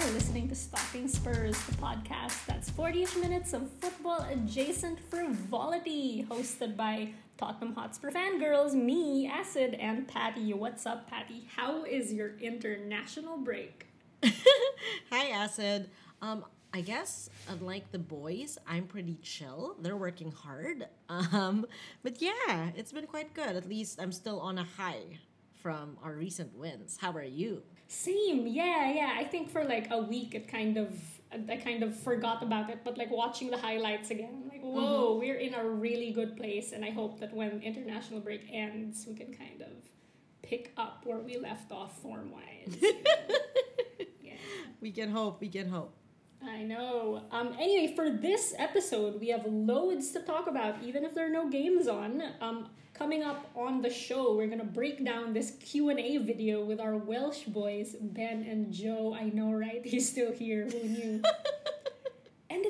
You're listening to Stalking Spurs, the podcast that's 40 minutes of football adjacent frivolity, hosted by Tottenham Hotspur fangirls, me, Acid, and Patty. What's up, Patty? How is your international break? Hi, Acid. Um, I guess unlike the boys, I'm pretty chill. They're working hard. Um, but yeah, it's been quite good. At least I'm still on a high from our recent wins. How are you? Same, yeah, yeah. I think for like a week, it kind of I kind of forgot about it, but like watching the highlights again, I'm like, whoa, mm-hmm. we're in a really good place, and I hope that when international break ends, we can kind of pick up where we left off form wise. yeah. We can hope. We can hope. I know. Um, anyway, for this episode, we have loads to talk about, even if there are no games on. Um, coming up on the show, we're gonna break down this Q and A video with our Welsh boys, Ben and Joe. I know, right? He's still here. Who knew?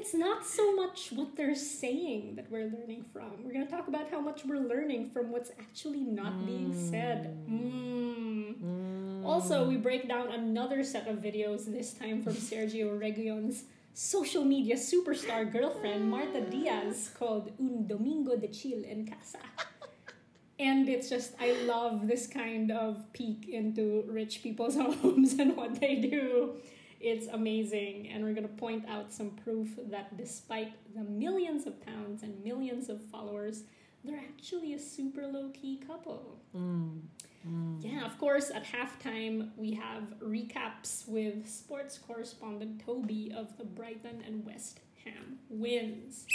it's not so much what they're saying that we're learning from. We're gonna talk about how much we're learning from what's actually not being said. Mm. Also, we break down another set of videos, this time from Sergio Reguilón's social media superstar girlfriend, Marta Diaz, called Un Domingo de Chill en Casa. And it's just, I love this kind of peek into rich people's homes and what they do. It's amazing. And we're going to point out some proof that despite the millions of pounds and millions of followers, they're actually a super low key couple. Mm, mm. Yeah, of course, at halftime, we have recaps with sports correspondent Toby of the Brighton and West Ham wins.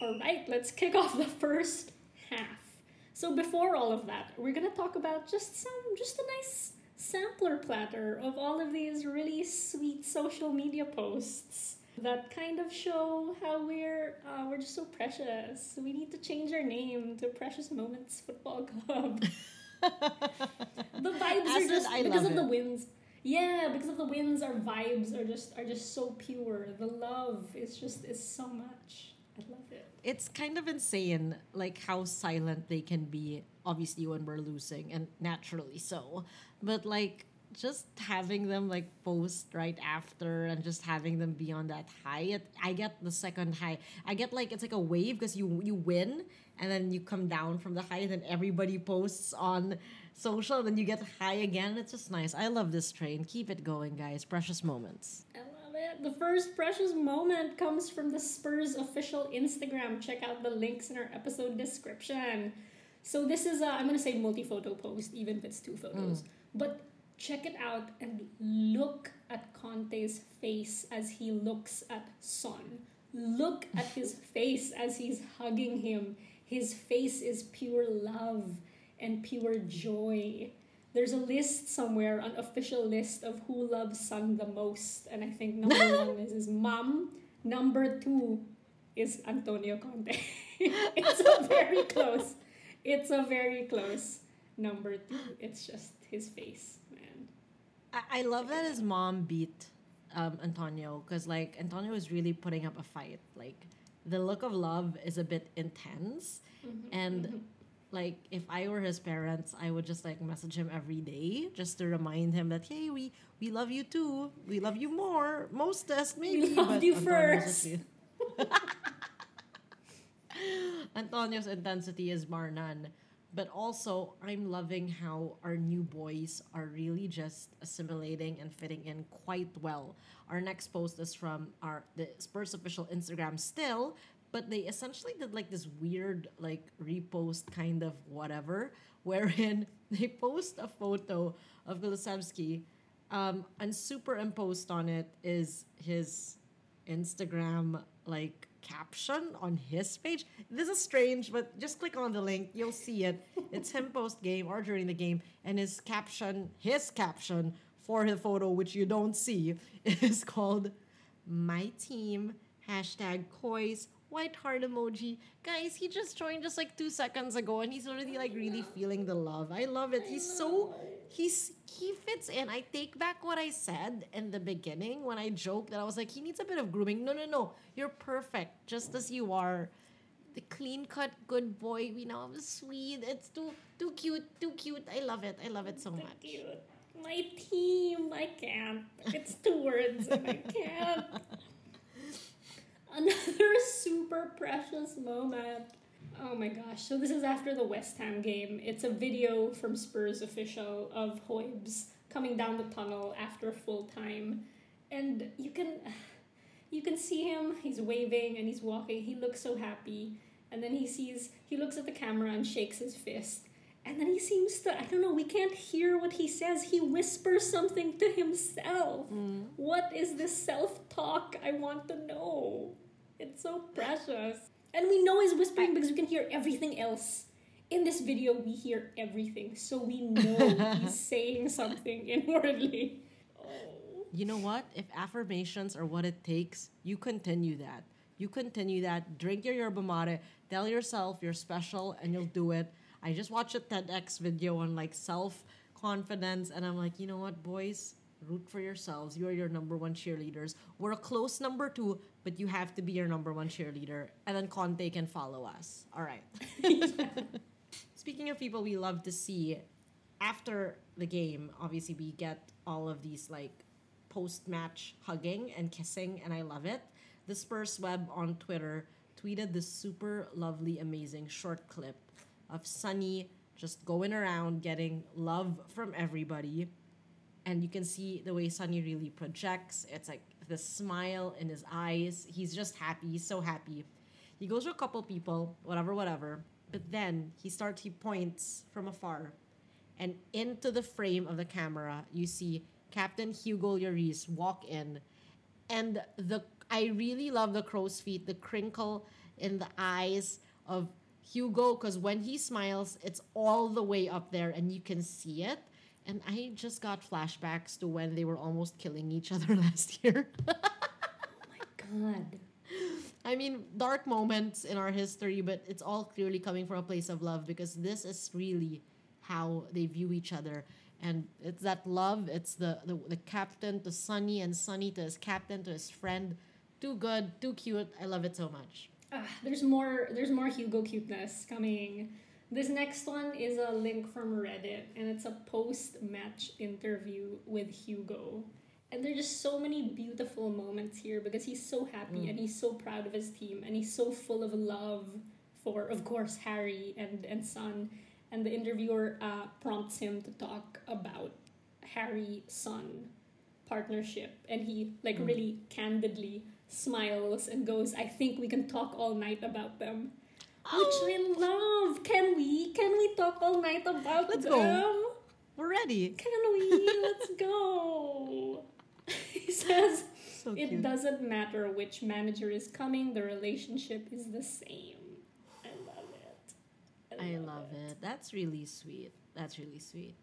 All right, let's kick off the first half. So before all of that, we're gonna talk about just some, just a nice sampler platter of all of these really sweet social media posts that kind of show how we're uh, we're just so precious. We need to change our name to Precious Moments Football Club. the vibes are just I because of the it. wins. Yeah, because of the wins, our vibes are just are just so pure. The love is just is so much. I love it. It's kind of insane, like how silent they can be. Obviously, when we're losing, and naturally so. But like just having them like post right after, and just having them be on that high. It, I get the second high. I get like it's like a wave because you you win, and then you come down from the high, and then everybody posts on social, and then you get high again. It's just nice. I love this train. Keep it going, guys. Precious moments. I love it. The first precious moment comes from the Spurs official Instagram. Check out the links in our episode description. So this is a, I'm gonna say multi-photo post, even if it's two photos. Mm. But check it out and look at Conte's face as he looks at Son. Look at his face as he's hugging him. His face is pure love and pure joy. There's a list somewhere, an official list of who loves Son the most, and I think number one is his mom. Number two is Antonio Conte. it's very close. It's a very close number two. It's just his face, man. I, I love that his mom beat um, Antonio because like Antonio is really putting up a fight. Like the look of love is a bit intense, and like if I were his parents, I would just like message him every day just to remind him that hey, we we love you too. We love you more, mostest maybe. loved but you Antonio's first. Antonio's intensity is bar none. But also, I'm loving how our new boys are really just assimilating and fitting in quite well. Our next post is from our the Spurs official Instagram still, but they essentially did like this weird like repost kind of whatever, wherein they post a photo of Kulusevski, um, and superimposed on it is his Instagram like caption on his page. This is strange, but just click on the link, you'll see it. It's him post game or during the game, and his caption, his caption for the photo, which you don't see, is called My Team hashtag COYS white heart emoji. Guys, he just joined just like two seconds ago and he's already like really feeling the love. I love it. He's so he's he fits in. I take back what I said in the beginning when I joked that I was like, he needs a bit of grooming. No, no, no. You're perfect, just as you are. The clean cut good boy. We know I'm sweet. It's too too cute, too cute. I love it. I love it so much. Cute. My team, I can't. It's two words and I can't. Another super precious moment. Oh my gosh. So this is after the West Ham game. It's a video from Spurs official of Hoybs coming down the tunnel after full time. And you can you can see him, he's waving and he's walking. He looks so happy. And then he sees he looks at the camera and shakes his fist. And then he seems to I don't know, we can't hear what he says. He whispers something to himself. Mm. What is this self-talk? I want to know. It's so precious. And we know he's whispering because we can hear everything else. In this video, we hear everything, so we know he's saying something inwardly. Oh. You know what? If affirmations are what it takes, you continue that. You continue that. Drink your yerba mate. Tell yourself you're special and you'll do it. I just watched a TEDx video on like self confidence, and I'm like, you know what, boys? Root for yourselves. You are your number one cheerleaders. We're a close number two, but you have to be your number one cheerleader. And then Conte can follow us. All right. Speaking of people we love to see, after the game, obviously we get all of these like post match hugging and kissing, and I love it. The Spurs web on Twitter tweeted this super lovely, amazing short clip of Sunny just going around getting love from everybody. And you can see the way Sunny really projects. It's like the smile in his eyes. He's just happy. He's so happy. He goes to a couple people, whatever, whatever. But then he starts, he points from afar. And into the frame of the camera, you see Captain Hugo Lloris walk in. And the I really love the crow's feet, the crinkle in the eyes of Hugo, because when he smiles, it's all the way up there and you can see it. And I just got flashbacks to when they were almost killing each other last year. Oh my god. I mean, dark moments in our history, but it's all clearly coming from a place of love because this is really how they view each other. And it's that love, it's the, the, the captain to Sunny and Sunny to his captain to his friend. Too good, too cute. I love it so much. Ah, there's more there's more Hugo cuteness coming. This next one is a link from Reddit and it's a post match interview with Hugo. And there's just so many beautiful moments here because he's so happy and he's so proud of his team and he's so full of love for of course Harry and and Son. And the interviewer uh, prompts him to talk about Harry Son partnership and he like really candidly smiles and goes, I think we can talk all night about them. Which I love. Can we? Can we talk all night about Let's them? go. We're ready. Can we? Let's go. he says So it doesn't matter which manager is coming, the relationship is the same. I love it. I love it. That's really sweet. That's really sweet.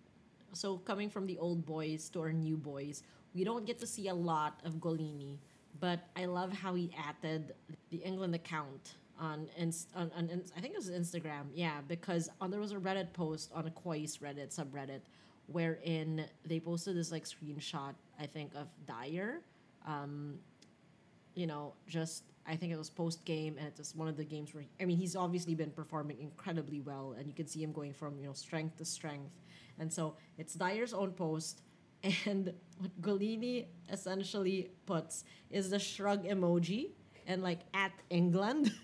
So coming from the old boys to our new boys, we don't get to see a lot of Gollini, but I love how he added the England account on inst- on, on, I think it was Instagram. Yeah, because on, there was a Reddit post on a COYS Reddit subreddit wherein they posted this like screenshot I think of Dier um, you know, just I think it was post game, and it was one of the games where I mean he's obviously been performing incredibly well, and you can see him going from you know strength to strength, and so it's Dier's own post, and what Gollini essentially puts is the shrug emoji, and like at England.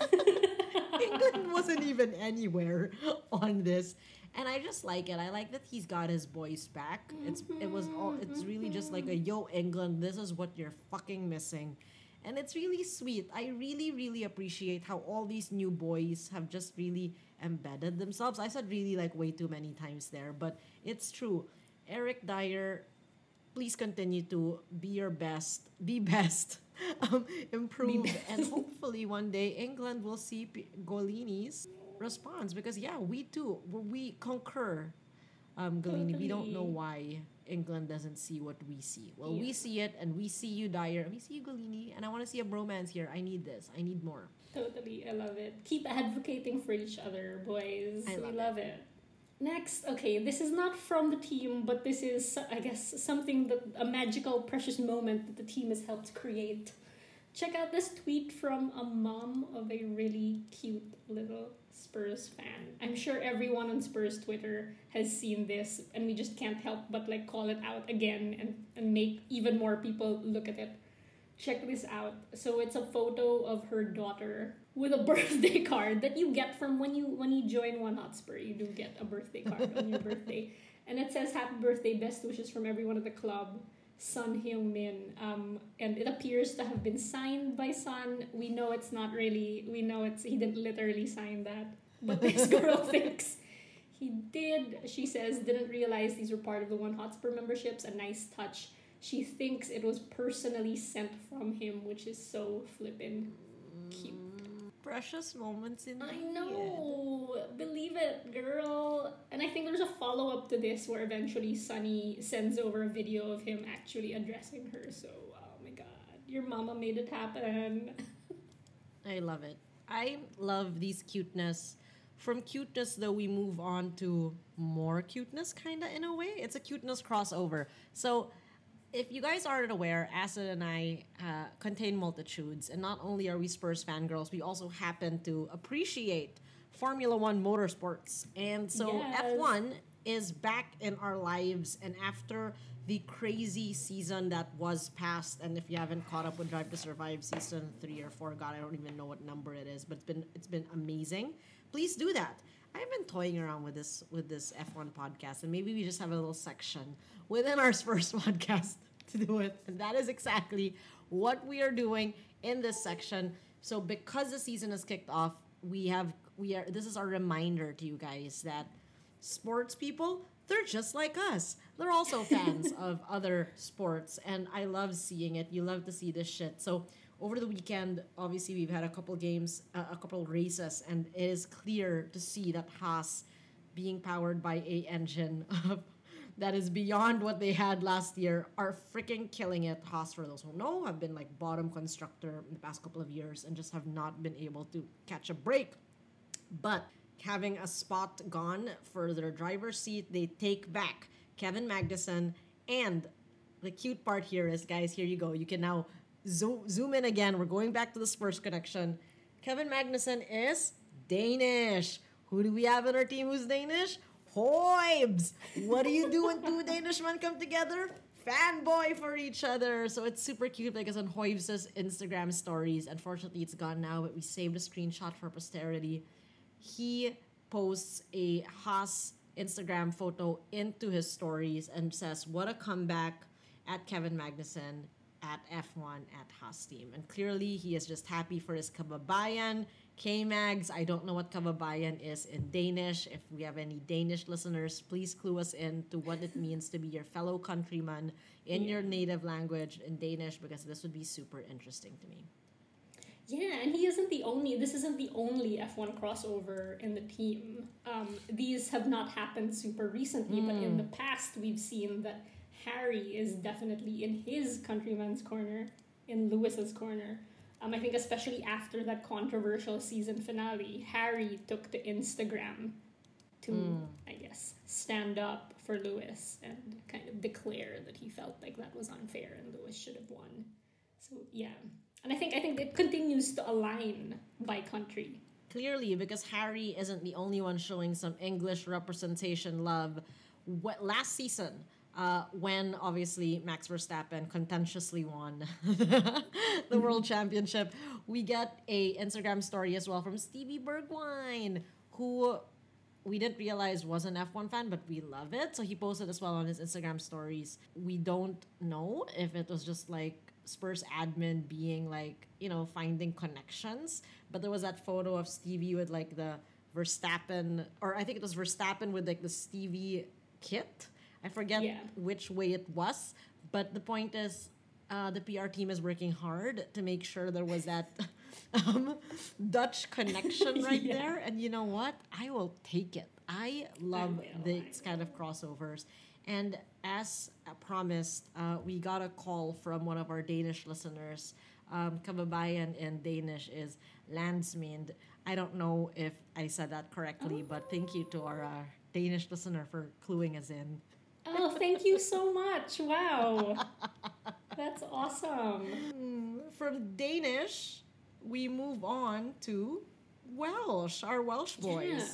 England wasn't even anywhere on this, and I just like it. I like that he's got his boys back. It's it was all. It's really just like a mm-hmm. yo England. This is what you're fucking missing, and it's really sweet. I really really appreciate how all these new boys have just really embedded themselves. I said really like way too many times there, but it's true. Eric Dier please continue to be your best, be best, um, improve, and hopefully one day England will see P- Gollini's response because yeah, we too we concur. Um, Gollini, we don't know why England doesn't see what we see. Well, we see it, and we see you, Dier, and we see you, Gollini, and I want to see a bromance here. I need this. I need more. Totally, I love it. Keep advocating for each other, boys. I we love love it. Next, okay, this is not from the team, but this is, I guess, something that a magical, precious moment that the team has helped create. check out this tweet from a mom of a really cute little Spurs fan. I'm sure everyone on Spurs Twitter has seen this, and we just can't help but like call it out again and, and make even more people look at it. Check this out. So it's a photo of her daughter with a birthday card that you get from when you when you join One Hotspur. You do get a birthday card on your birthday, and it says "Happy birthday, best wishes from everyone at the club." Son Heung Min, um, and it appears to have been signed by Sun. We know it's not really. We know it's he didn't literally sign that, but this girl thinks he did. She says didn't realize these were part of the One Hotspur memberships. A nice touch. She thinks it was personally sent from him, which is so flippin' cute. Precious moments in I know. Believe it, girl. And I think there's a follow up to this where eventually Sunny sends over a video of him actually addressing her. So, oh my god, your mama made it happen. I love it. I love these cuteness. From cuteness, though, we move on to more cuteness, kind of in a way. It's a cuteness crossover. So, if you guys aren't aware, Acid and I uh, contain multitudes, and not only are we Spurs fangirls, we also happen to appreciate Formula One motorsports. And so Yes. F1 is back in our lives, and after the crazy season that was past, and if you haven't caught up with Drive to Survive season three or four, God, I don't even know what number it is, but it's been it's been amazing. Please do that. I've been toying around with this with this F1 podcast, and maybe we just have a little section within our first podcast to do it. And that is exactly what we are doing in this section. So because the season has kicked off, we have we are this is our reminder to you guys that sports people, they're just like us. They're also fans of other sports and I love seeing it. You love to see this shit. So over the weekend, obviously we've had a couple games, uh, a couple races and it is clear to see that Haas being powered by a engine that is beyond what they had last year are freaking killing it. Haas, for those who know, have been like bottom constructor in the past couple of years and just have not been able to catch a break. But having a spot gone for their driver's seat, they take back Kevin Magnussen. And the cute part here is, guys, here you go. You can now zoom, zoom in again. We're going back to the Spurs connection. Kevin Magnussen is Danish. Who do we have in our team who's Danish? Hoibs! What do you do when two Danish men come together? Fanboy for each other. So it's super cute because on Hoibs' Instagram stories, unfortunately it's gone now, but we saved a screenshot for posterity. He posts a Haas Instagram photo into his stories and says, What a comeback at Kevin Magnussen at F1 at Haas team. And clearly he is just happy for his kababayan. K-Mags, I don't know what kababayan is in Danish. If we have any Danish listeners, please clue us in to what it means to be your fellow countryman in your native language in Danish because this would be super interesting to me. Yeah, and he isn't the only. This isn't the only F1 crossover in the team. Um, these have not happened super recently, but in the past, we've seen that Harry is definitely in his countryman's corner, in Lewis's corner. Um, I think especially after that controversial season finale, Harry took to Instagram to, I guess, stand up for Lewis and kind of declare that he felt like that was unfair and Lewis should have won. So yeah, and I think I think it continues to align by country. Clearly, because Harry isn't the only one showing some English representation love. What last season, uh, when obviously Max Verstappen contentiously won the World Championship, we get a Instagram story as well from Stevie Bergwijn, who we didn't realize was an F1 fan, but we love it. So he posted as well on his Instagram stories. We don't know if it was just like Spurs admin being like, you know, finding connections. But there was that photo of Stevie with like the Verstappen, or I think it was Verstappen with like the Stevie kit. I forget Yeah. which way it was. But the point is, uh, the PR team is working hard to make sure there was that um, Dutch connection right Yeah. there. And you know what? I will take it. I love I these kind of crossovers. And as promised, uh, we got a call from one of our Danish listeners. Um, kababayan in Danish is landsmind. I don't know if I said that correctly, but thank you to our uh, Danish listener for cluing us in. Thank you so much! Wow, That's awesome. Mm, From Danish, we move on to Welsh, our Welsh boys. Yeah.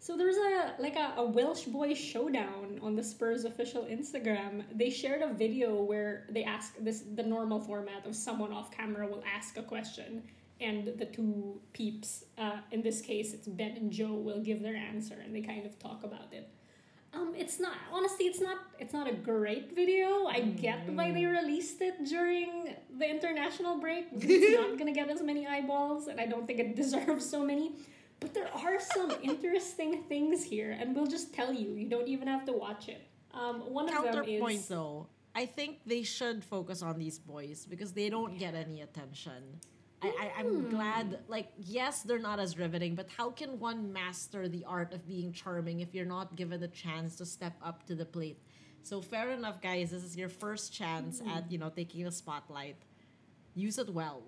So there's a like a, a Welsh boy showdown on the Spurs official Instagram. They shared a video where they ask this the normal format of someone off camera will ask a question and the two peeps, uh, in this case it's Ben and Joe, will give their answer and they kind of talk about it. Um, it's not honestly, it's not it's not a great video. I get why they released it during the international break. It's not gonna get as many eyeballs, and I don't think it deserves so many. But there are some interesting things here, and we'll just tell you. You don't even have to watch it. Um, one of them Counterpoint is though, I think they should focus on these boys because they don't get any attention. I, I, I'm glad, hmm. like, yes, they're not as riveting, but how can one master the art of being charming if you're not given a chance to step up to the plate? So, fair enough, guys, this is your first chance at, hmm. you know, taking the spotlight. Use it well.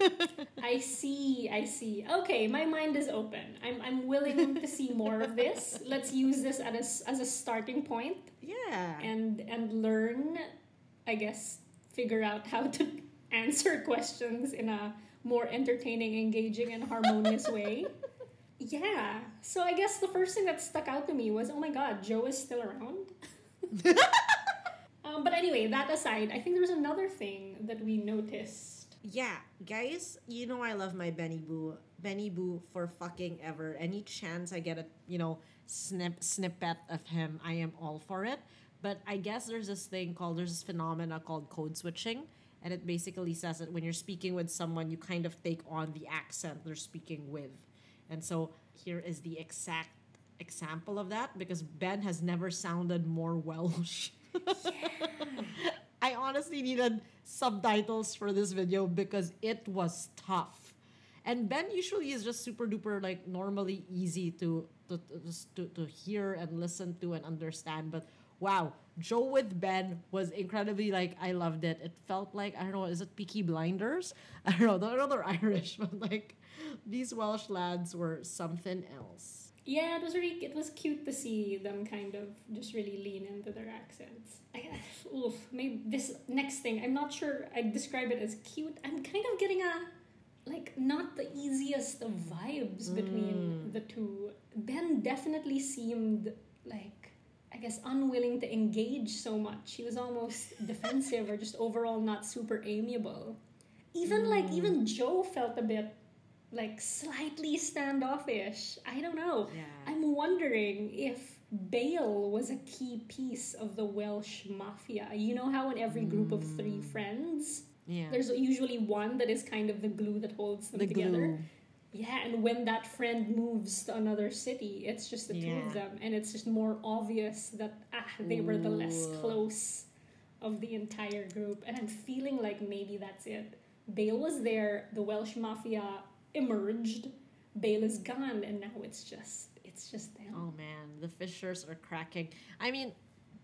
I see, I see. Okay, my mind is open. I'm, I'm willing to see more of this. Let's use this as a, as a starting point yeah. and and learn, I guess, figure out how to answer questions in a more entertaining, engaging, and harmonious way. Yeah. So I guess the first thing that stuck out to me was, oh my god, Joe is still around. um, but anyway, that aside, I think there was another thing that we noticed. Yeah, guys, you know I love my Benny Boo. Benny Boo for fucking ever. Any chance I get a, you know, snip snippet of him, I am all for it. But I guess there's this thing called there's this phenomena called code switching. And it basically says that when you're speaking with someone, you kind of take on the accent they're speaking with. And so here is the exact example of that because Ben has never sounded more Welsh. I honestly needed subtitles for this video because it was tough. And Ben usually is just super duper like normally easy to to, to, to, to hear and listen to and understand. But wow, Joe with Ben was incredibly like I loved it. It felt like I don't know, is it Peaky Blinders? I don't know, they're, they're Irish, but like these Welsh lads were something else. Yeah, it was really it was cute to see them kind of just really lean into their accents. I, oof, maybe this next thing, I'm not sure I'd describe it as cute. I'm kind of getting a like not the easiest of vibes between mm. the two. Ben definitely seemed like I guess unwilling to engage so much. He was almost defensive or just overall not super amiable. Even like even mm. Joe felt a bit like slightly standoffish. I don't know. Yeah. I'm wondering if Bale was a key piece of the Welsh mafia. You know how in every group of three mm. friends, Yeah. there's usually one that is kind of the glue that holds them the together. glue. Yeah, and when that friend moves to another city, it's just the two of them, and it's just more obvious that ah, they were the less close of the entire group. And I'm feeling like maybe that's it. Bale was there, the Welsh mafia emerged, Bale is gone, and now it's just it's just them. Oh man, the fissures are cracking. I mean,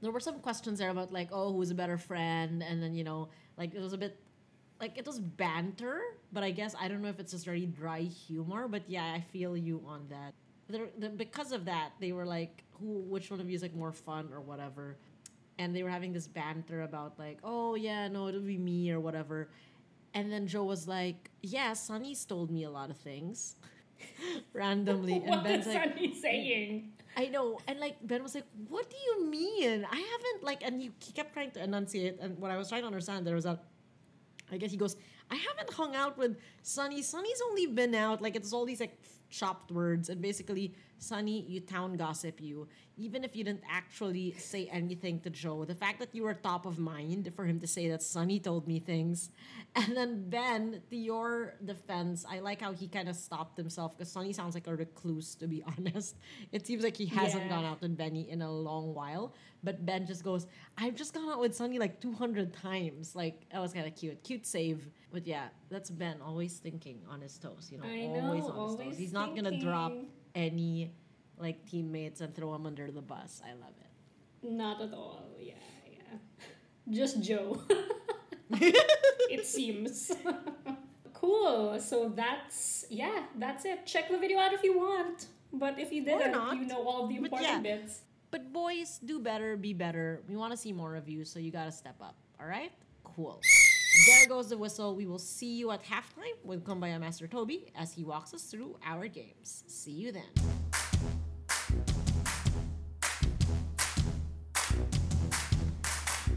there were some questions there about like, oh, who's a better friend, and then you know, like it was a bit, like it was banter, but I guess I don't know if it's just very dry humor. But yeah, I feel you on that. There, the, because of that, they were like, who, which one of you is like more fun or whatever, and they were having this banter about like, oh yeah, no, it'll be me or whatever. And then Joe was like, "Yeah, Sonny's told me a lot of things, randomly." And what Ben's is like, Sunny saying? I know, and like Ben was like, "What do you mean? I haven't like," and he, he kept trying to enunciate, and what I was trying to understand there was that, I guess he goes, "I haven't hung out with Sunny. Sunny's only been out like it's all these like chopped words, and basically, Sunny, you town gossip you, even if you didn't actually say anything to Joe. The fact that you were top of mind for him to say that Sunny told me things, and then Ben, to your defense, I like how he kind of stopped himself because Sunny sounds like a recluse, to be honest. It seems like he hasn't Yeah. gone out with Benny in a long while. But Ben just goes, I've just gone out with Sunny like 200 times. Like, that was kind of cute. Cute save. But yeah, that's Ben always thinking on his toes. You know, I always know, on his toes. always He's not going to drop any like teammates and throw them under the bus. I love it. Not at all. Yeah, yeah. Just Joe. it seems. cool. So that's yeah, that's it. Check the video out if you want. But if you didn't, not. you know all the But important yeah. bits. But boys, do better, be better. We want to see more of you, so you got to step up. All right? Cool. There goes the whistle. We will see you at halftime with Kumbaya Master Toby as he walks us through our games. See you then.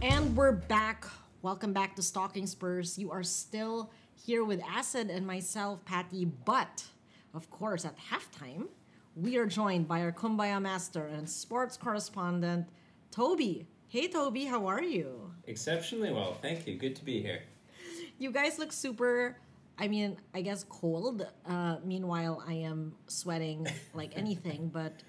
And we're back. Welcome back to Stalking Spurs. You are still here with Acid and myself, Patty. But, of course, at halftime, we are joined by our Kumbaya Master and sports correspondent, Toby. Hey, Toby, how are you? Exceptionally well, thank you. Good to be here. You guys look super. I mean, I guess cold. Uh, meanwhile, I am sweating like anything, but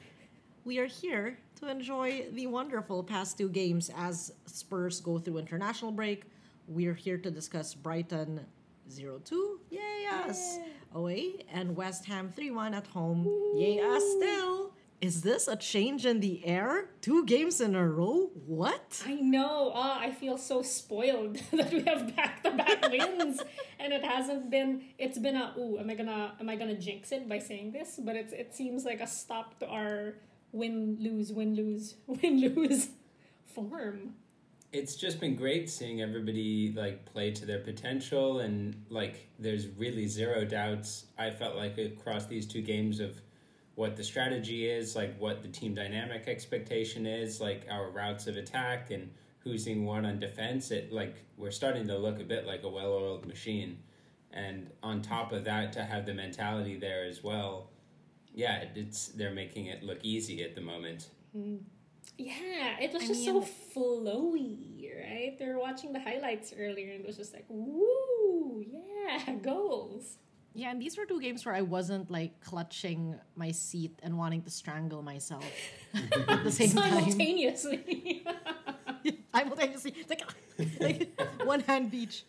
we are here to enjoy the wonderful past two games as Spurs go through international break. We're here to discuss Brighton 0 2, yay us, away, and West Ham 3 1 at home, yay us still. Is this a change in the air? Two games in a row? What? I know. Ah, I feel so spoiled that we have back to back wins, and it hasn't been. It's been a. Ooh, am I gonna am I gonna jinx it by saying this? But it's it seems like a stop to our win lose win lose win lose form. It's just been great seeing everybody like play to their potential and like there's really zero doubts I felt like across these two games of what the strategy is, like what the team dynamic expectation is, like our routes of attack and who's in one on defense. It like we're starting to look a bit like a well-oiled machine. And on top of that to have the mentality there as well. Yeah, it's they're making it look easy at the moment. Mm-hmm. Yeah, it was I just mean- so flowy, right? They were watching the highlights earlier, and it was just like, woo, yeah, goals. Yeah, and these were two games where I wasn't like clutching my seat and wanting to strangle myself at the same time. Simultaneously. Simultaneously, it's like, like one hand each.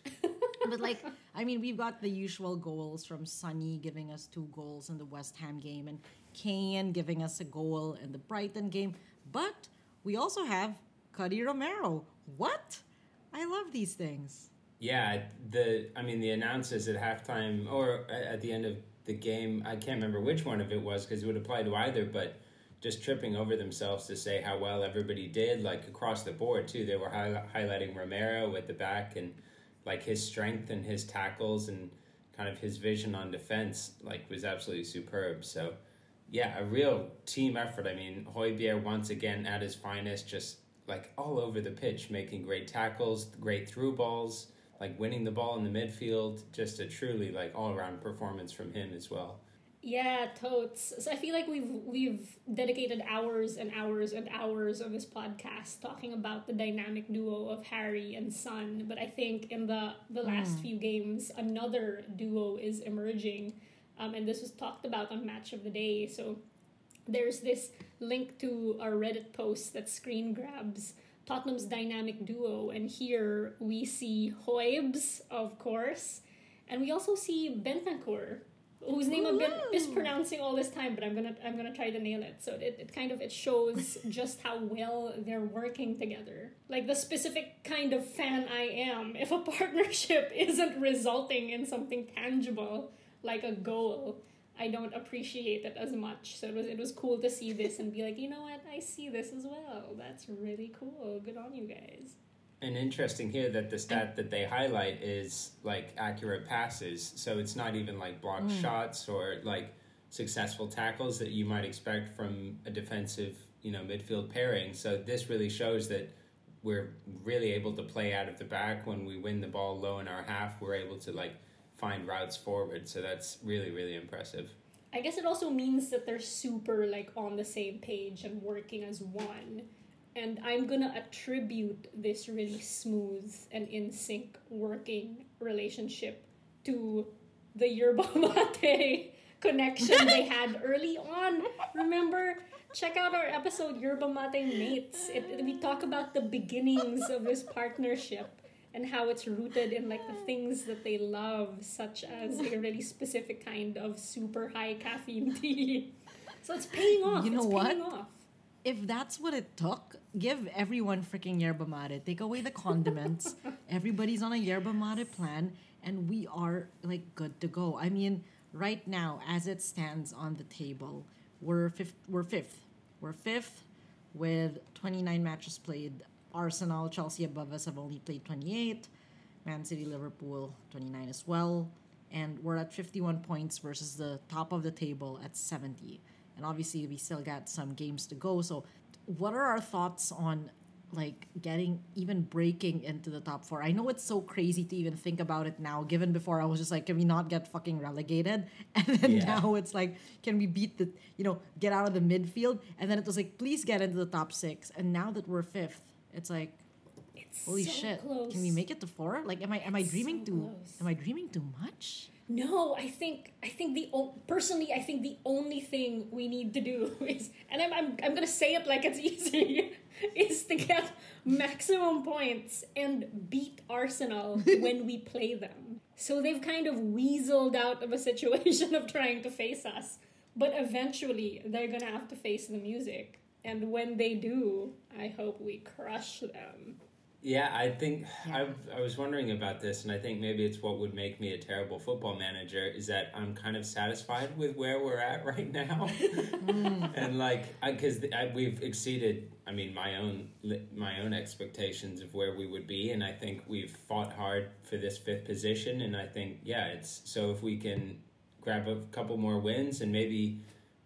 But like, I mean, we've got the usual goals from Sunny giving us two goals in the West Ham game, and Kane giving us a goal in the Brighton game. But we also have Cuti Romero. What? I love these things. Yeah, the I mean the announcers at halftime or at the end of the game, I can't remember which one of it was because it would apply to either, but just tripping over themselves to say how well everybody did, like across the board too. They were high, highlighting Romero at the back and like his strength and his tackles and kind of his vision on defense, like was absolutely superb. So yeah, a real team effort. I mean, Højbjerg once again at his finest, just like all over the pitch, making great tackles, great through balls, like winning the ball in the midfield. Just a truly like all around performance from him as well. Yeah, totes. So I feel like we've we've dedicated hours and hours and hours of this podcast talking about the dynamic duo of Harry and Son. But I think in the the last few games, another duo is emerging, um, and this was talked about on Match of the Day. So there's this link to our Reddit post that screen grabs Tottenham's dynamic duo, and here we see Hoybs, of course, and we also see Bentancur, whose name I've been mispronouncing all this time, but I'm gonna I'm gonna try to nail it. So it, it kind of it shows just how well they're working together. Like the specific kind of fan I am. If a partnership isn't resulting in something tangible like a goal, I don't appreciate it as much. So it was it was cool to see this and be like, you know what, I see this as well. That's really cool. Good on you guys. And interesting here that the stat that they highlight is like accurate passes. So it's not even like blocked mm. shots or like successful tackles that you might expect from a defensive, you know, midfield pairing. So this really shows that we're really able to play out of the back when we win the ball low in our half. We're able to like find routes forward. So that's really really impressive. I guess it also means that they're super like on the same page and working as one. And I'm gonna attribute this really smooth and in sync working relationship to the yerba mate connection they had early on. Remember? Check out our episode Yerba Mate Mates. It, it- we talk about the beginnings of this partnership and how it's rooted in like the things that they love, such as a really specific kind of super high caffeine tea. So it's paying off. You know it's what? Paying off. If that's what it took, give everyone freaking yerba mate. Take away the condiments. Everybody's on a yerba mate plan, and we are like good to go. I mean, right now, as it stands on the table, we're fifth. We're fifth. We're fifth with 29 matches played. Arsenal, Chelsea above us have only played 28. Man City, Liverpool, 29 as well. And we're at 51 points versus the top of the table at 70. And obviously, we still got some games to go. So, what are our thoughts on like getting even breaking into the top four. I know it's so crazy to even think about it now, given before I was just like, can we not get fucking relegated? And then Yeah. now it's like, can we beat the, you know, get out of the midfield? And then it was like, please get into the top six. And now that we're fifth, it's like, It's holy so shit, close. can we make it to four? Like, am I am I dreaming so too? close. Am I dreaming too much? No, I think I think the personally I think the only thing we need to do is and I'm I'm, I'm gonna say it like it's easy is to get maximum points and beat Arsenal when we play them. So they've kind of weaseled out of a situation of trying to face us, but eventually they're gonna have to face the music. And when they do, I hope we crush them. Yeah, I think I, I was wondering about this, and I think maybe it's what would make me a terrible football manager is that I'm kind of satisfied with where we're at right now, mm. and like because we've exceeded, I mean, my own my own expectations of where we would be, and I think we've fought hard for this fifth position, and I think yeah, it's so if we can grab a couple more wins and maybe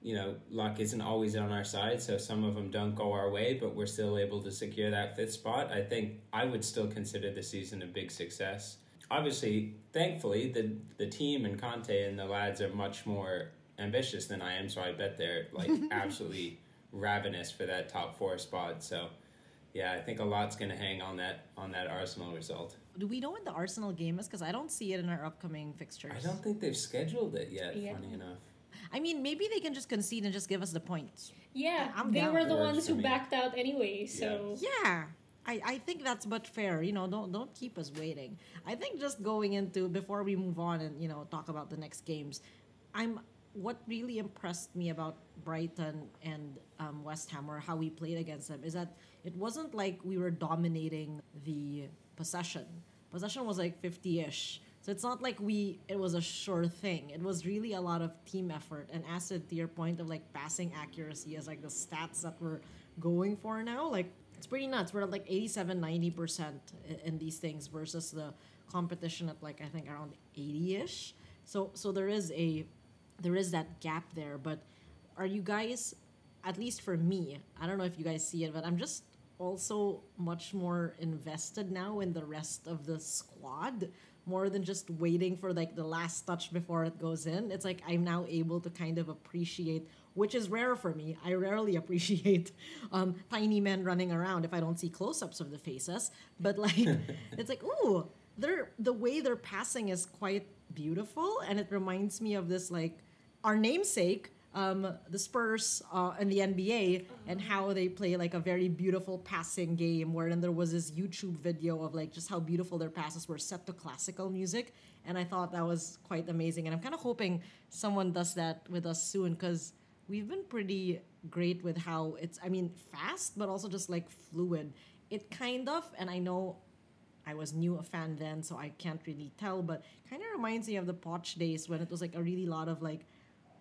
you know, luck isn't always on our side, so some of them don't go our way, but we're still able to secure that fifth spot. I think I would still consider the season a big success. Obviously, thankfully, the the team and Conte and the lads are much more ambitious than I am, so I bet they're like absolutely ravenous for that top four spot. So, yeah, I think a lot's going to hang on that on that Arsenal result. Do we know when the Arsenal game is? Because I don't see it in our upcoming fixtures. I don't think they've scheduled it yet. Yeah. Funny enough. I mean, maybe they can just concede and just give us the points. Yeah, I'm they down. were the ones who me. backed out anyway, so Yeah. I, I think that's but fair. You know, don't don't keep us waiting. I think just going into before we move on and you know talk about the next games, I'm what really impressed me about Brighton and um, West Ham or how we played against them is that it wasn't like we were dominating the possession. Possession was like fifty ish. So it's not like we it was a sure thing. It was really a lot of team effort. And as to your point of like passing accuracy as like the stats that we're going for now, like it's pretty nuts. We're at like 87, 90% in these things versus the competition at like I think around 80ish. So so there is a there is that gap there, but are you guys at least for me, I don't know if you guys see it, but I'm just also much more invested now in the rest of the squad more than just waiting for like the last touch before it goes in. It's like I'm now able to kind of appreciate, which is rare for me. I rarely appreciate um, tiny men running around if I don't see close-ups of the faces. But like, it's like, ooh, they're the way they're passing is quite beautiful, and it reminds me of this like our namesake um, the Spurs uh, in the NBA and how they play like a very beautiful passing game. Wherein there was this YouTube video of like just how beautiful their passes were set to classical music, and I thought that was quite amazing. And I'm kind of hoping someone does that with us soon because we've been pretty great with how it's. I mean, fast, but also just like fluid. It kind of, and I know I was new a fan then, so I can't really tell, but kind of reminds me of the Poch days when it was like a really lot of like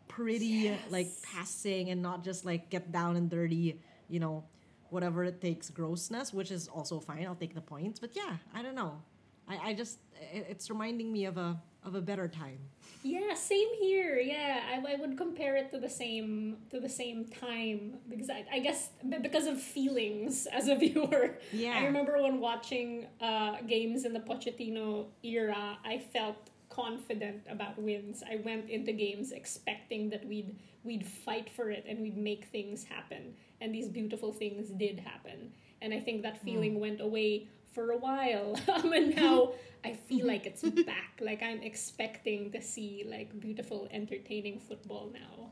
pretty like passing and not just like get down and dirty, you know, whatever it takes grossness, which is also fine. I'll take the points, but yeah, I don't know. I, I just it, it's reminding me of a of a better time. Yeah, same here. Yeah, I, I would compare it to the same to the same time because I, I guess because of feelings as a viewer. Yeah. I remember when watching uh, games in the Pochettino era, I felt confident about wins. I went into games expecting that we'd we'd fight for it and we'd make things happen, and these beautiful things did happen. And I think that feeling went away for a while, um, and now I feel like it's back. Like I'm expecting to see like beautiful, entertaining football now.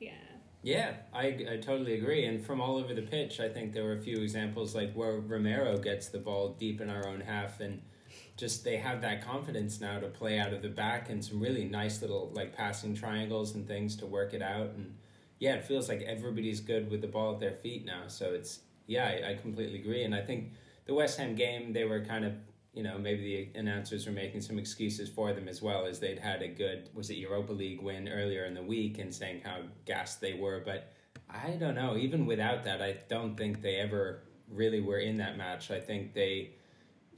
Yeah. Yeah, I, I totally agree. And from all over the pitch, I think there were a few examples like where Romero gets the ball deep in our own half and just they have that confidence now to play out of the back and some really nice little like passing triangles and things to work it out. And yeah, it feels like everybody's good with the ball at their feet now. So it's, yeah, I, I completely agree. And I think the West Ham game, they were kind of you know, maybe the announcers were making some excuses for them as well, as they'd had a good, was it Europa League win earlier in the week and saying how gassed they were. But I don't know, even without that, I don't think they ever really were in that match. I think they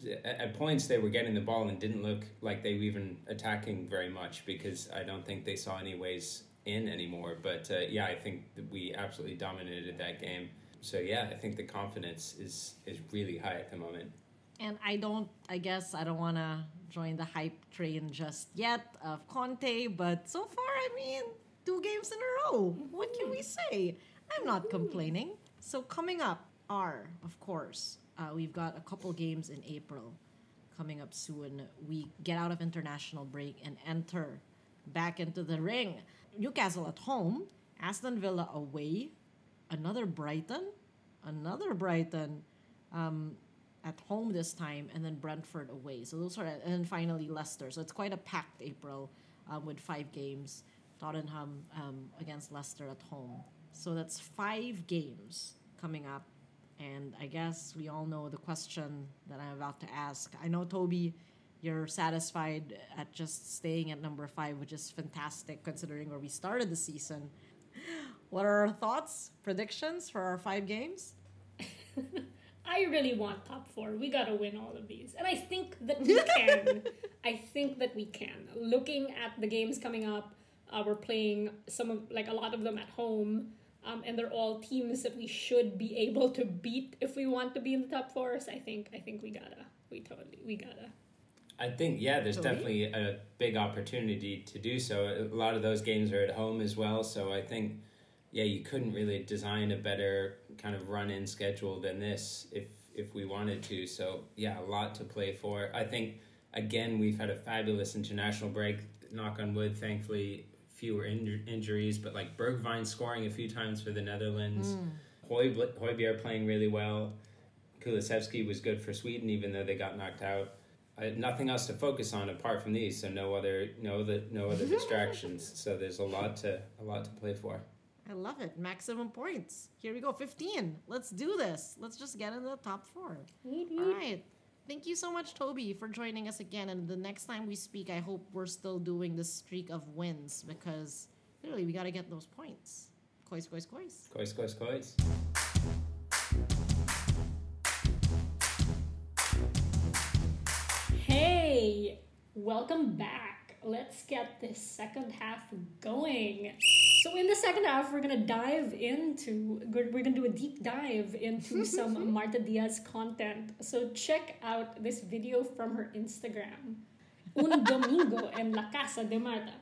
at, at points they were getting the ball and didn't look like they were even attacking very much because I don't think they saw any ways in anymore. But uh, yeah, I think that we absolutely dominated that game. So yeah, I think the confidence is is really high at the moment. And I don't, I guess I don't want to join the hype train just yet of Conte, but so far, I mean, two games in a row. What can we say? I'm not complaining. So, coming up are, of course, uh, we've got a couple games in April coming up soon. We get out of international break and enter back into the ring. Newcastle at home, Aston Villa away, another Brighton, another Brighton. Um, at home this time, and then Brentford away. So those are, and then finally Leicester. So it's quite a packed April um, with five games. Tottenham um, against Leicester at home. So that's five games coming up. And I guess we all know the question that I'm about to ask. I know, Toby, you're satisfied at just staying at number five, which is fantastic considering where we started the season. What are our thoughts, predictions for our five games? I really want top four. We gotta win all of these. And I think that we can. I think that we can. Looking at the games coming up, uh, we're playing some of, like a lot of them at home. Um, and they're all teams that we should be able to beat if we want to be in the top four. So I think I think we gotta. We totally we gotta. I think yeah, there's Totally. definitely a big opportunity to do so. A lot of those games are at home as well, so I think yeah, you couldn't really design a better kind of run-in schedule than this if if we wanted to. So yeah, a lot to play for. I think again we've had a fabulous international break. Knock on wood, thankfully fewer inj- injuries, but like Bergwijn scoring a few times for the Netherlands. Hmm. Hoyb- Højbjerg playing really well. Kulusevski was good for Sweden, even though they got knocked out. I had nothing else to focus on apart from these, so no other no other no other distractions. So there's a lot to a lot to play for. I love it. Maximum points. Here we go. 15. Let's do this. Let's just get in the top four. All right. Thank you so much, Toby, for joining us again. And the next time we speak, I hope we're still doing this streak of wins because clearly we got to get those points. COYS, COYS, COYS. COYS, COYS, COYS. Hey, welcome back. Let's get this second half going. So, in the second half, we're gonna dive into, we're gonna do a deep dive into some Marta Diaz content. So, check out this video from her Instagram. Un domingo en la casa de Marta.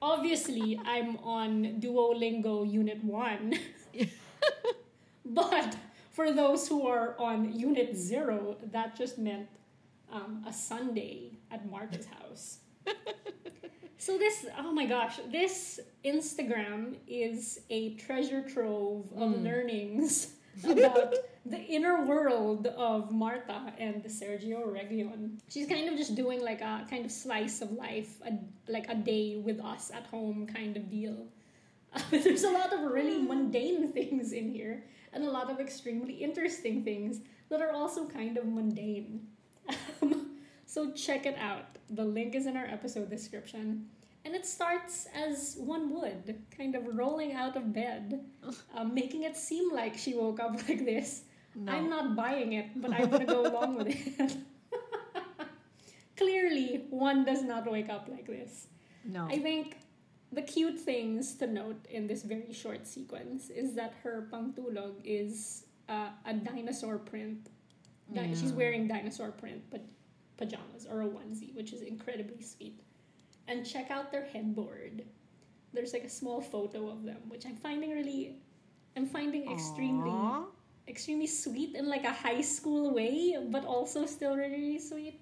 Obviously, I'm on Duolingo Unit 1. but for those who are on Unit 0, that just meant um, a Sunday at Marta's house. so this, oh my gosh, this Instagram is a treasure trove of hmm. learnings about the inner world of Marta and Sergio Reguilón. She's kind of just doing like a kind of slice of life, a, like a day with us at home kind of deal. There's a lot of really hmm. mundane things in here and a lot of extremely interesting things that are also kind of mundane. so check it out. The link is in our episode description. And it starts as one would, kind of rolling out of bed, um, making it seem like she woke up like this. No. I'm not buying it, but I'm gonna go along with it. Clearly, one does not wake up like this. No. I think the cute things to note in this very short sequence is that her pangtulog is uh, a dinosaur print. Di- She's wearing dinosaur print but pajamas or a onesie, which is incredibly sweet. And check out their headboard. There's like a small photo of them, which I'm finding really, I'm finding extremely, Aw. extremely sweet in like a high school way, but also still really, really sweet.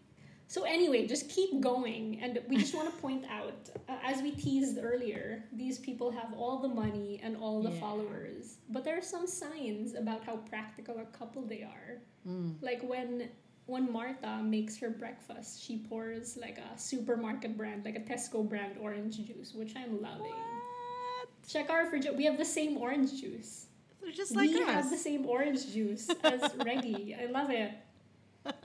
So anyway, just keep going, and we just want to point out, uh, as we teased earlier, these people have all the money and all the Yeah. followers, but there are some signs about how practical a couple they are. Mm. Like when when Marta makes her breakfast, she pours like a supermarket brand, like a Tesco brand orange juice, which I'm loving. What? Check our fridge. We have the same orange juice. They're just like we us. have the same orange juice as Reggie. I love it.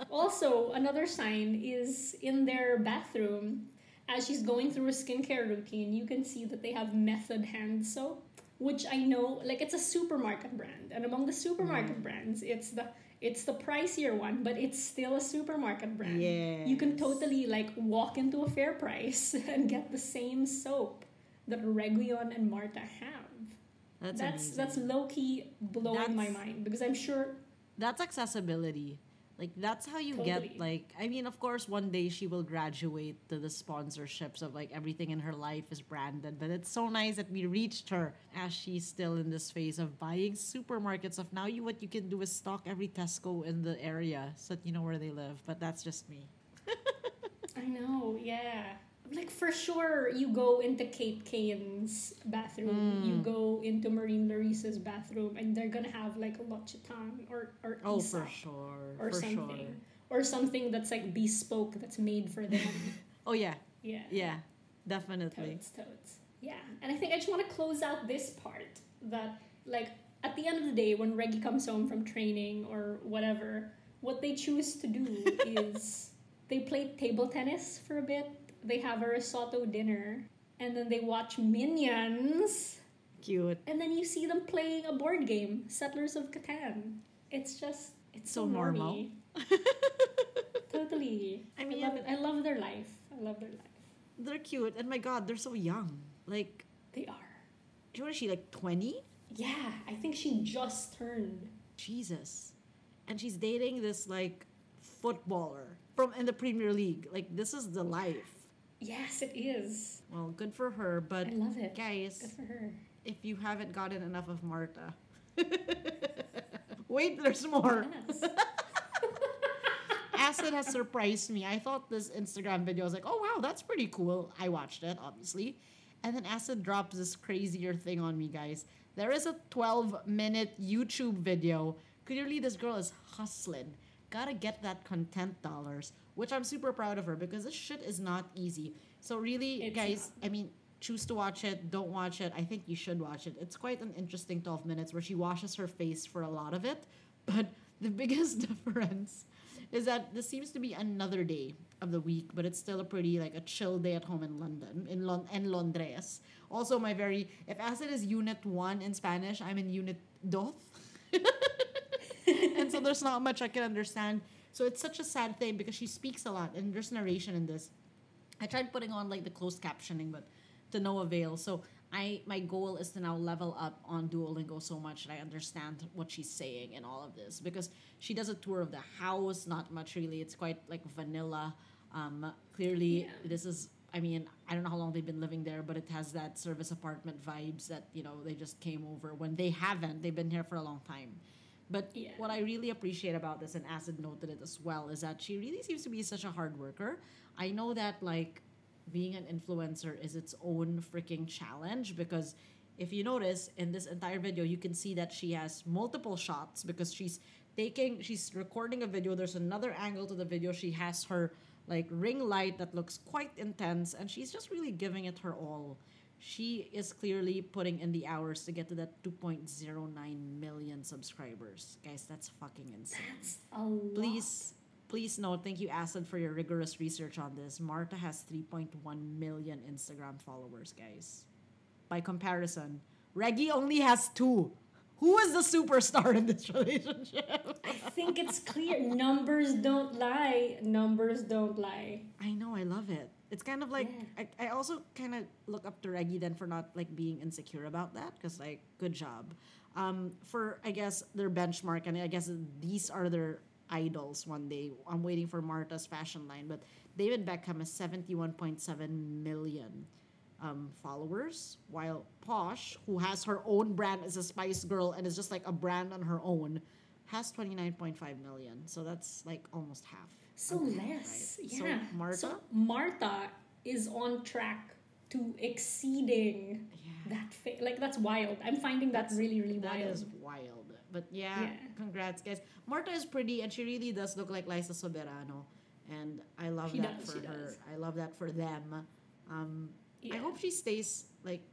Also, another sign is in their bathroom. As she's going through a skincare routine, you can see that they have Method hand soap, which I know, like it's a supermarket brand, and among the supermarket Mm. brands, it's the It's the pricier one, but it's still a supermarket brand. Yeah, You can totally like walk into a fair price and get the same soap that Reguilón and Marta have. That's that's that's low key blowing my mind because I'm sure that's accessibility. Like that's how you Totally. get like I mean of course one day she will graduate to the sponsorships of like everything in her life is branded but it's so nice that we reached her as she's still in this phase of buying supermarkets of now you what you can do is stock every Tesco in the area so that you know where they live but that's just me. I know, yeah. Like for sure, you go into Kate Kane's bathroom, you Mm. go into Marine Lloris's bathroom, and they're gonna have like a L'Occitane or or Oh Aesop for sure. or for something, sure. or something that's like bespoke that's made for them. Oh yeah. yeah, Yeah. Definitely. totes, totes. Yeah, and I think I just want to close out this part that like at the end of the day, when Reggie comes home from training or whatever, what they choose to do is they play table tennis for a bit. They have a risotto dinner, and then they watch Minions, Cute. and then you see them playing a board game, Settlers of Catan. It's just it's so, So normal. totally. I I mean- love it. I love their life. I love their life. They're cute and my god, they're so young. Like They are. what is she like 20? Yeah, I think she just turned. Jesus. And she's dating this like footballer from in the Premier League. Like this is the life. Yes, it is. Well, good for her, but I love it. guys, Good for her. if you haven't gotten enough of Marta. Wait, there's more. Yes. Acid has surprised me. I thought this Instagram video was like, oh wow, that's pretty cool. I watched it, obviously. And then Acid drops this crazier thing on me, guys. There is a 12 minute YouTube video. Clearly, this girl is hustling. Gotta get that content dollars, which I'm super proud of her because this shit is not easy. So, really, It's guys, I mean, choose to watch it, don't watch it. I think you should watch it. It's quite an interesting 12 minutes where she washes her face for a lot of it. But the biggest difference is that this seems to be another day of the week, but it's still a pretty like a chill day at home in London, in Lon in Londres. Also, my very if acid is unit one in Spanish, I'm in unit dos, and so there's not much I can understand. So it's such a sad thing because she speaks a lot and there's narration in this. I tried putting on like the closed captioning, but to no avail. So I my goal is to now level up on Duolingo so much that I understand what she's saying in all of this because she does a tour of the house. Not much really. It's quite like vanilla. Um, clearly, Yeah. this is. I mean, I don't know how long they've been living there, but it has that service apartment vibes that you know they just came over when they haven't. They've been here for a long time. But Yeah. what I really appreciate about this, and Acid noted it as well, is that she really seems to be such a hard worker. I know that like being an influencer is its own freaking challenge because if you notice in this entire video, you can see that she has multiple shots because she's taking, she's recording a video. There's another angle to the video. She has her like ring light that looks quite intense, and she's just really giving it her all. She is clearly putting in the hours to get to that 2.09 million subscribers. Guys, that's fucking insane. That's a lot. Please, please note, thank you, Acid, for your rigorous research on this. Marta has 3.1 million Instagram followers, guys. By comparison, Reggie only has two. Who is the superstar in this relationship? I think it's clear. Numbers don't lie. Numbers don't lie. I know, I love it. It's kind of like Yeah. I, I also kind of look up to Reggie then for not like being insecure about that because like good job. Um, for I guess their benchmark and I guess these are their idols one day. I'm waiting for Marta's fashion line, but David Beckham has 71.7 million um, followers, while Posh, who has her own brand as a Spice Girl and is just like a brand on her own, has 29.5 million. So that's like almost half. So less. right. Yeah. So Marta, So Martha is on track to exceeding Yeah. that. Fa- like that's wild. I'm finding that That's- really, really That wild. is wild. But yeah, Yeah. congrats, guys. Martha is pretty, and she really does look like Liza Soberano, and I love She that does, for her. does. I love that for them. Um, I hope she stays like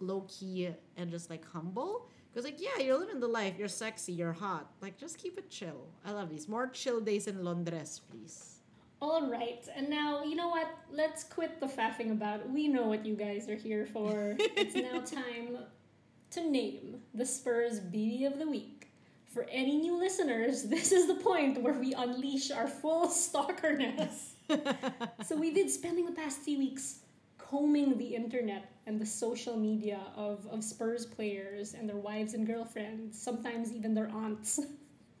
low key and just like humble. Cause like yeah, you're living the life. You're sexy. You're hot. Like just keep it chill. I love these more chill days in Londres, please. All right, and now you know what? Let's quit the faffing about. We know what you guys are here for. it's now time to name the Spurs BB of the week. For any new listeners, this is the point where we unleash our full stalkerness. so we've been spending the past few weeks combing the internet and the social media of, of Spurs players and their wives and girlfriends, sometimes even their aunts,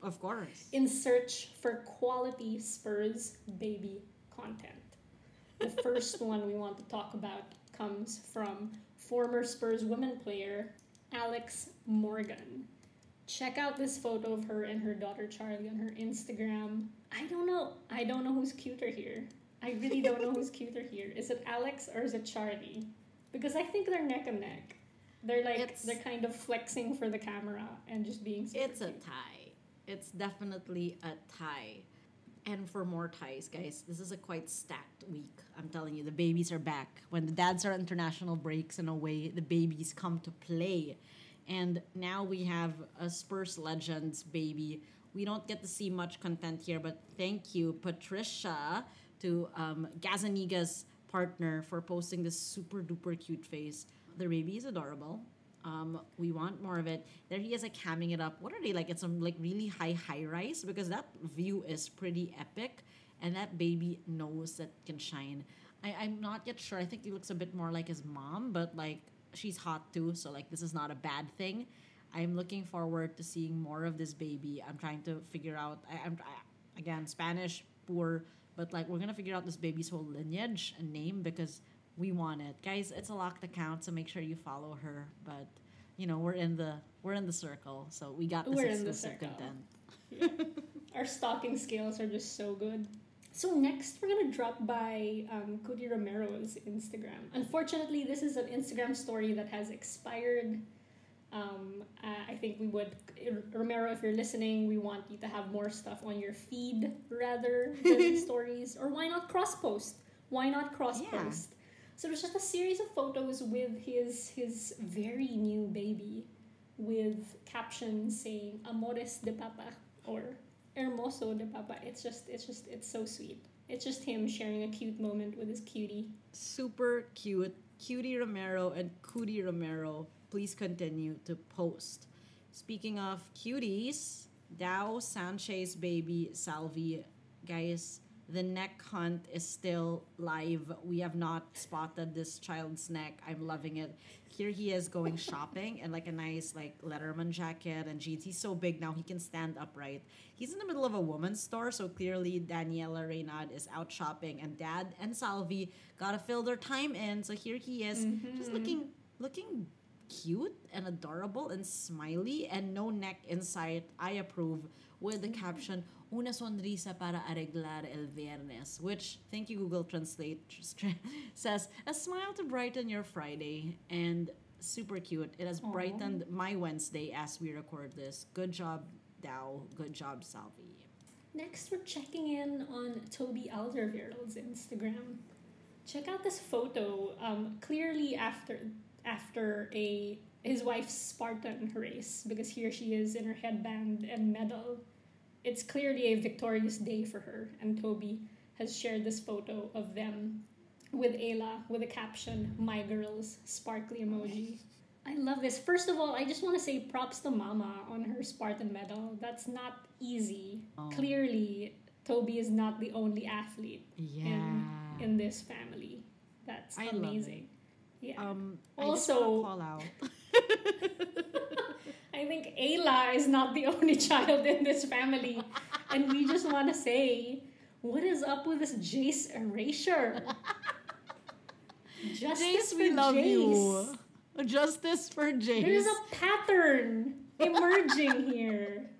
Of course. in search for quality Spurs baby content. The first one we want to talk about comes from former Spurs women player Alex Morgan. Check out this photo of her and her daughter Charlie on her Instagram. I don't know. I don't know who's cuter here. I really don't know who's cuter here. Is it Alex or is it Charlie? Because I think they're neck and neck. They're like It's- they're kind of flexing for the camera and just being It's a tie. It's definitely a tie. And for more ties, guys, this is a quite stacked week. I'm telling you, the babies are back. When the dads are on international breaks and away, the babies come to play. And now we have a Spurs Legends baby. We don't get to see much content here, but thank you, Patricia, to um, Gazzaniga's partner, for posting this super duper cute face. The baby is adorable. Um, we want more of it. There he is like hamming it up. What are they like? It's some like really high high rise because that view is pretty epic, and that baby knows that can shine. I, I'm not yet sure. I think he looks a bit more like his mom, but like she's hot too, so like this is not a bad thing. I'm looking forward to seeing more of this baby. I'm trying to figure out. I, I'm I, again Spanish poor, but like we're gonna figure out this baby's whole lineage and name because we want it, guys. It's a locked account, so make sure you follow her. But you know we're in the we're in the circle, so we got this We're in the exclusive circle. content. Our stalking skills are just so good. So next, we're gonna drop by um, Cuti Romero's Instagram. Unfortunately, this is an Instagram story that has expired. Um, I think we would Romero, if you're listening, we want you to have more stuff on your feed rather than stories, or why not cross post? Why not cross post? So there's just a series of photos with his his very new baby, with captions saying "Amores de Papa" or "Hermoso de Papa." It's just it's just it's so sweet. It's just him sharing a cute moment with his cutie. Super cute, Cutie Romero and cutie Romero. Please continue to post. Speaking of cuties, Dow Sanchez baby Salvi, guys, the neck hunt is still live. We have not spotted this child's neck. I'm loving it. Here he is going shopping in like a nice like Letterman jacket and jeans. He's so big now he can stand upright. He's in the middle of a woman's store, so clearly Daniela Reynad is out shopping, and Dad and Salvi gotta fill their time in. So here he is, just mm-hmm. looking looking cute and adorable and smiley and no neck in sight. I approve with the caption Una sonrisa para arreglar el viernes, which thank you Google Translate says a smile to brighten your Friday and super cute. It has Aw. brightened my Wednesday as we record this. Good job, Dow. Good job, Salvi. Next, we're checking in on Toby Alderweireld's Instagram. Check out this photo. Um, clearly after after a his wife's Spartan race because here she is in her headband and medal. It's clearly a victorious day for her, and Toby has shared this photo of them with Ayla with a caption "My girls" sparkly emoji. I love this. First of all, I just want to say props to Mama on her Spartan medal. That's not easy. Oh. Clearly, Toby is not the only athlete Yeah. in this family. That's I amazing. Yeah. um, Also- I call out. I think Ayla is not the only child in this family. and we just want to say, what is up with this Jace erasure? Justice Jace, for we love Jace. you. Justice for Jace. There's a pattern emerging here.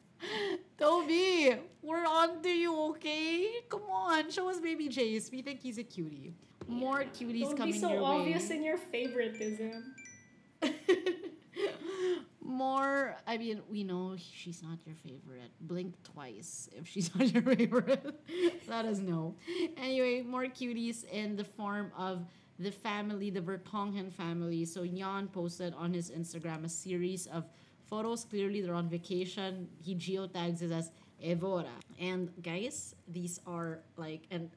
Toby, we're on to you, okay? Come on, show us baby Jace. We think he's a cutie. More cuties Don't coming be so your obvious way. in your favoritism. More, I mean, we know she's not your favorite. Blink twice if she's not your favorite. Let us know. Anyway, more cuties in the form of the family, the Vertonghen family. So Jan posted on his Instagram a series of photos. Clearly, they're on vacation. He geotags it as Evora. And guys, these are like, and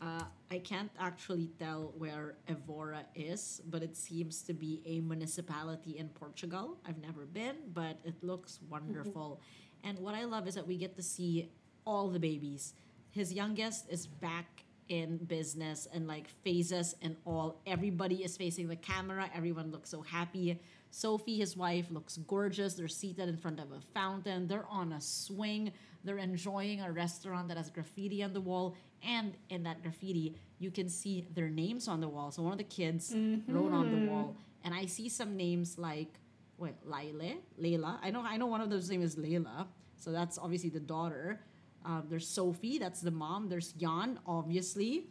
uh, I can't actually tell where Evora is, but it seems to be a municipality in Portugal. I've never been, but it looks wonderful. And what I love is that we get to see all the babies. His youngest is back in business and like phases and all. Everybody is facing the camera. Everyone looks so happy. Sophie, his wife, looks gorgeous. They're seated in front of a fountain. They're on a swing. They're enjoying a restaurant that has graffiti on the wall. And in that graffiti, you can see their names on the wall. So one of the kids wrote on the wall. And I see some names like, wait, Laile, Layla. I know, I know one of those names is Layla. So that's obviously the daughter. Um, there's Sophie, that's the mom. There's Jan, obviously.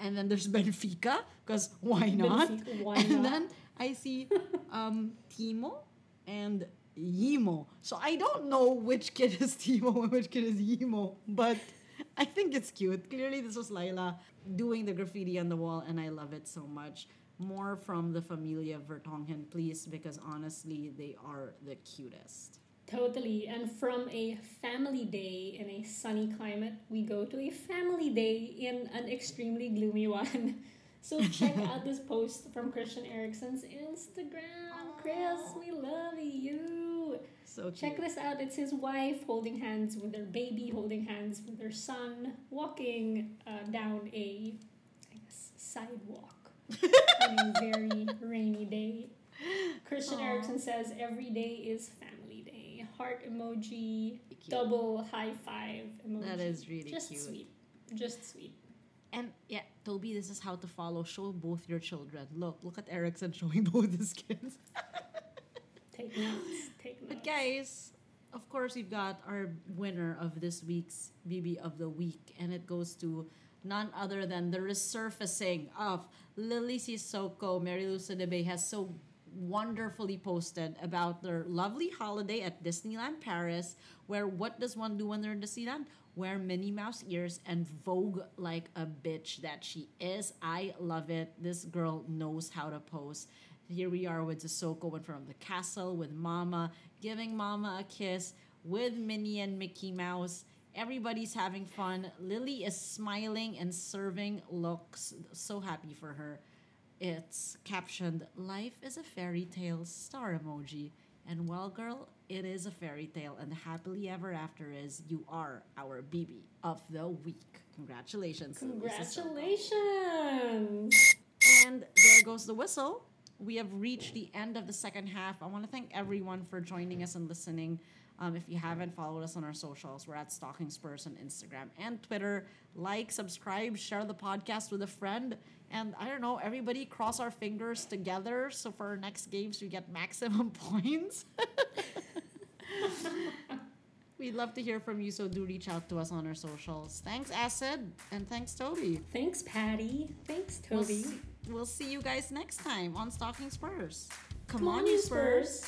And then there's Benfica, because why not? Benfica, why and not? then I see um, Timo and Yimo. So I don't know which kid is Timo and which kid is Yimo, but I think it's cute. Clearly, this was Laila doing the graffiti on the wall, and I love it so much. More from the Familia Vertonghen, please, because honestly, they are the cutest. Totally. And from a family day in a sunny climate, we go to a family day in an extremely gloomy one. So check out this post from Christian Eriksen's Instagram. Chris, we love you. So cute. Check this out. It's his wife holding hands with their baby, holding hands with their son, walking uh, down a, I guess, sidewalk on a very rainy day. Christian Aw. Eriksen says every day is family day. Heart emoji, Cute. double high five emoji. That is really just cute. sweet. Just sweet. And yeah, Toby, this is how to follow. Show both your children. Look, look at Eriksen showing both his kids. Take notes. Take notes. But guys, of course, we've got our winner of this week's BB of the week, and it goes to none other than the resurfacing of Lily Sissoko. Mary Lou Sidibe has so wonderfully posted about their lovely holiday at Disneyland Paris, where what does one do when they're in Disneyland? Wear Minnie Mouse ears and vogue like a bitch that she is. I love it. This girl knows how to pose. Here we are with Sissoko in front of the castle with Mama, giving Mama a kiss with Minnie and Mickey Mouse. Everybody's having fun. Lily is smiling and serving looks. So happy for her. It's captioned, Life is a fairy tale, star emoji. And well, girl, it is a fairy tale, and happily ever after is you are our BB of the week. Congratulations. Congratulations. And there goes the whistle. We have reached the end of the second half. I want to thank everyone for joining us and listening. Um, if you haven't followed us on our socials, we're at Stalking Spurs on Instagram and Twitter. Like, subscribe, share the podcast with a friend. And I don't know, everybody cross our fingers together so for our next games we get maximum points. We'd love to hear from you, so do reach out to us on our socials. Thanks, Acid, and thanks, Toby. Thanks, Patty. Thanks, We'll Toby. see, we'll see you guys next time on Stalking Spurs. Come, Come on, you Spurs.